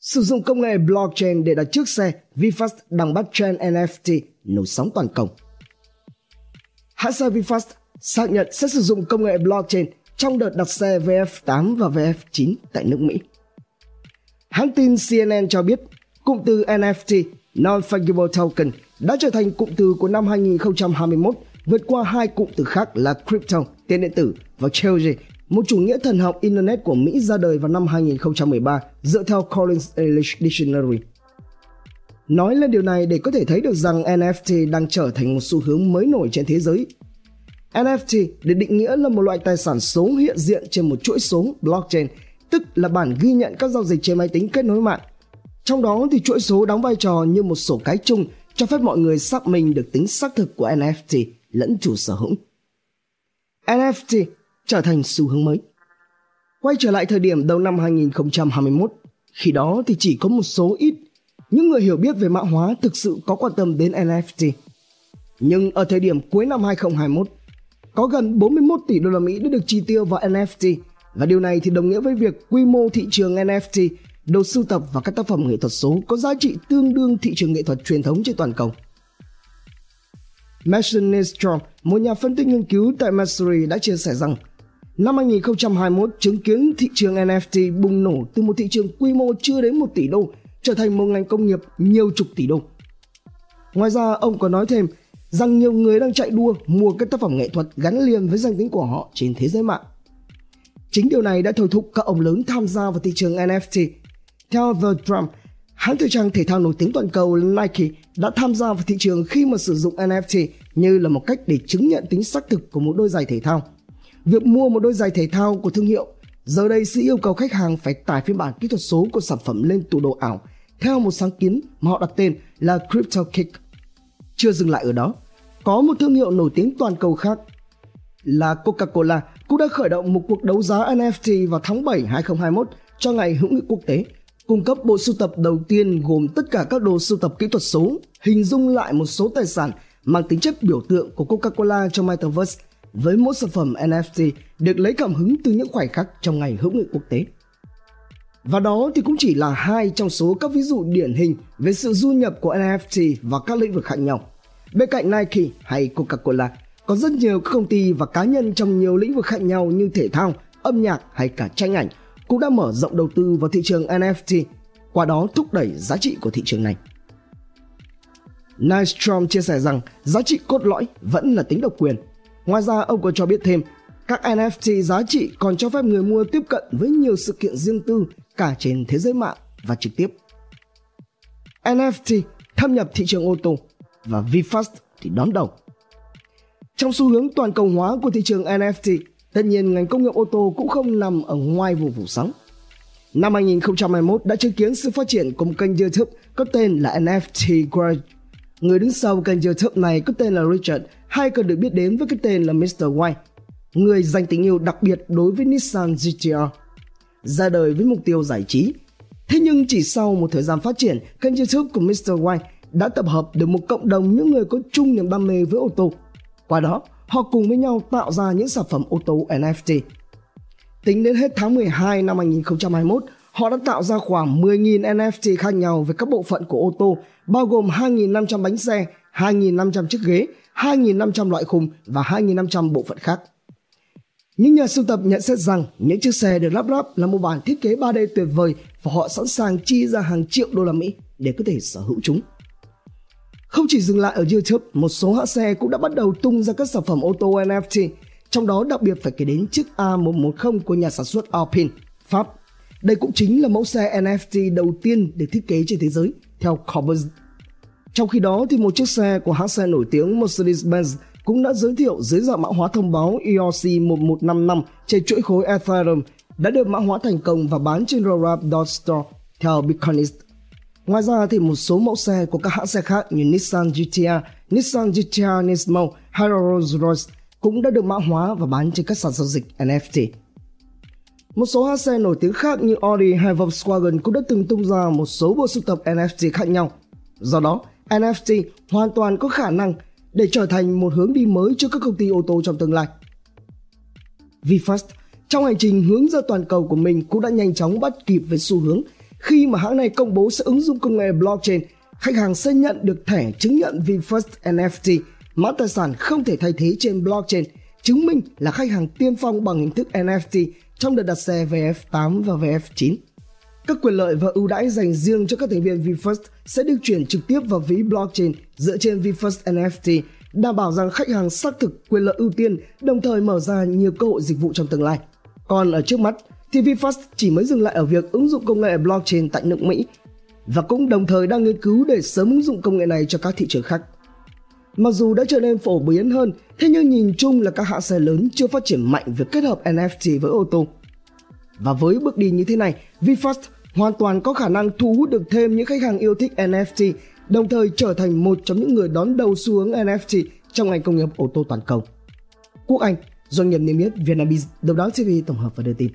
Sử dụng công nghệ blockchain để đặt trước xe, Vfast đang bắt trend NFT nổi sóng toàn cầu. Hãng xe Vfast xác nhận sẽ sử dụng công nghệ blockchain trong đợt đặt xe VF8 và VF9 tại nước Mỹ. Hãng tin CNN cho biết cụm từ NFT Non-Fungible Token đã trở thành cụm từ của năm 2021 vượt qua hai cụm từ khác là crypto, tiền điện tử và Treasury, một chủ nghĩa thần học Internet của Mỹ ra đời vào năm 2013 dựa theo Collins English Dictionary. Nói lên điều này để có thể thấy được rằng NFT đang trở thành một xu hướng mới nổi trên thế giới. NFT được định nghĩa là một loại tài sản số hiện diện trên một chuỗi số blockchain, tức là bản ghi nhận các giao dịch trên máy tính kết nối mạng. Trong đó thì chuỗi số đóng vai trò như một sổ cái chung cho phép mọi người xác minh được tính xác thực của NFT lẫn chủ sở hữu. NFT trở thành xu hướng mới. Quay trở lại thời điểm đầu năm 2021, khi đó thì chỉ có một số ít những người hiểu biết về mã hóa thực sự có quan tâm đến NFT. Nhưng ở thời điểm cuối năm 2021, có gần 41 tỷ đô la Mỹ đã được chi tiêu vào NFT và điều này thì đồng nghĩa với việc quy mô thị trường NFT, đồ sưu tập và các tác phẩm nghệ thuật số có giá trị tương đương thị trường nghệ thuật truyền thống trên toàn cầu. Mason Nistrom, một nhà phân tích nghiên cứu tại Missouri đã chia sẻ rằng năm 2021 chứng kiến thị trường NFT bùng nổ từ một thị trường quy mô chưa đến 1 tỷ đô trở thành một ngành công nghiệp nhiều chục tỷ đô. Ngoài ra, ông còn nói thêm rằng nhiều người đang chạy đua mua các tác phẩm nghệ thuật gắn liền với danh tính của họ trên thế giới mạng. Chính điều này đã thôi thúc các ông lớn tham gia vào thị trường NFT. Theo The Drum, hãng thời trang thể thao nổi tiếng toàn cầu Nike đã tham gia vào thị trường khi mà sử dụng NFT như là một cách để chứng nhận tính xác thực của một đôi giày thể thao. Việc mua một đôi giày thể thao của thương hiệu giờ đây sẽ yêu cầu khách hàng phải tải phiên bản kỹ thuật số của sản phẩm lên tủ đồ ảo theo một sáng kiến mà họ đặt tên là Crypto Kick. Chưa dừng lại ở đó, có một thương hiệu nổi tiếng toàn cầu khác là Coca-Cola cũng đã khởi động một cuộc đấu giá NFT vào tháng 7 2021 cho ngày hữu nghị quốc tế, cung cấp bộ sưu tập đầu tiên gồm tất cả các đồ sưu tập kỹ thuật số, hình dung lại một số tài sản mang tính chất biểu tượng của Coca-Cola trong Metaverse với mỗi sản phẩm NFT được lấy cảm hứng từ những khoảnh khắc trong ngày hữu nghị quốc tế. Và đó thì cũng chỉ là hai trong số các ví dụ điển hình về sự du nhập của NFT vào các lĩnh vực khác nhau. Bên cạnh Nike hay Coca-Cola, có rất nhiều các công ty và cá nhân trong nhiều lĩnh vực khác nhau như thể thao, âm nhạc hay cả tranh ảnh cũng đã mở rộng đầu tư vào thị trường NFT, qua đó thúc đẩy giá trị của thị trường này. Nystrom chia sẻ rằng giá trị cốt lõi vẫn là tính độc quyền. Ngoài ra, ông còn cho biết thêm, các NFT giá trị còn cho phép người mua tiếp cận với nhiều sự kiện riêng tư cả trên thế giới mạng và trực tiếp. NFT thâm nhập thị trường ô tô và VinFast thì đón đầu. Trong xu hướng toàn cầu hóa của thị trường NFT, tất nhiên ngành công nghiệp ô tô cũng không nằm ở ngoài vùng phủ sóng. Năm 2021 đã chứng kiến sự phát triển của một kênh YouTube có tên là NFT Garage. Người đứng sau kênh YouTube này có tên là Richard, hay còn được biết đến với cái tên là Mr. White, người dành tình yêu đặc biệt đối với Nissan GTR. Ra đời với mục tiêu giải trí. Thế nhưng chỉ sau một thời gian phát triển, kênh YouTube của Mr. White đã tập hợp được một cộng đồng những người có chung niềm đam mê với ô tô. Qua đó, họ cùng với nhau tạo ra những sản phẩm ô tô NFT. Tính đến hết tháng 12 năm 2021, họ đã tạo ra khoảng 10.000 NFT khác nhau về các bộ phận của ô tô, bao gồm 2.500 bánh xe, 2.500 chiếc ghế, 2.500 loại khung và 2.500 bộ phận khác. Những nhà sưu tập nhận xét rằng những chiếc xe được lắp ráp là một bản thiết kế 3D tuyệt vời và họ sẵn sàng chi ra hàng triệu đô la Mỹ để có thể sở hữu chúng. Không chỉ dừng lại ở YouTube, một số hãng xe cũng đã bắt đầu tung ra các sản phẩm ô tô NFT, trong đó đặc biệt phải kể đến chiếc A110 của nhà sản xuất Alpine, Pháp. Đây cũng chính là mẫu xe NFT đầu tiên được thiết kế trên thế giới, theo Corbusier. Trong khi đó, thì một chiếc xe của hãng xe nổi tiếng Mercedes-Benz cũng đã giới thiệu dưới dạng mã hóa thông báo ERC 1155 trên chuỗi khối Ethereum đã được mã hóa thành công và bán trên Rollup.store theo Bitcoinist. Ngoài ra thì một số mẫu xe của các hãng xe khác như Nissan GTR, Nissan GTR Nismo hay Rolls-Royce cũng đã được mã hóa và bán trên các sàn giao dịch NFT. Một số hãng xe nổi tiếng khác như Audi hay Volkswagen cũng đã từng tung ra một số bộ sưu tập NFT khác nhau. Do đó, NFT hoàn toàn có khả năng để trở thành một hướng đi mới cho các công ty ô tô trong tương lai. VinFast trong hành trình hướng ra toàn cầu của mình cũng đã nhanh chóng bắt kịp với xu hướng khi mà hãng này công bố sẽ ứng dụng công nghệ blockchain, khách hàng sẽ nhận được thẻ chứng nhận VFirst NFT, mã tài sản không thể thay thế trên blockchain, chứng minh là khách hàng tiên phong bằng hình thức NFT trong đợt đặt xe VF8 và VF9. Các quyền lợi và ưu đãi dành riêng cho các thành viên VFirst sẽ được chuyển trực tiếp vào ví blockchain dựa trên VFirst NFT, đảm bảo rằng khách hàng xác thực quyền lợi ưu tiên, đồng thời mở ra nhiều cơ hội dịch vụ trong tương lai. Còn ở trước mắt, thì VFirst chỉ mới dừng lại ở việc ứng dụng công nghệ blockchain tại nước Mỹ và cũng đồng thời đang nghiên cứu để sớm ứng dụng công nghệ này cho các thị trường khác. Mặc dù đã trở nên phổ biến hơn, thế nhưng nhìn chung là các hãng xe lớn chưa phát triển mạnh việc kết hợp NFT với ô tô. Và với bước đi như thế này, VFast hoàn toàn có khả năng thu hút được thêm những khách hàng yêu thích NFT, đồng thời trở thành một trong những người đón đầu xu hướng NFT trong ngành công nghiệp ô tô toàn cầu. Quốc Anh, doanh nghiệp niêm yết Vietnamese, độc đáo TV tổng hợp và đưa tin.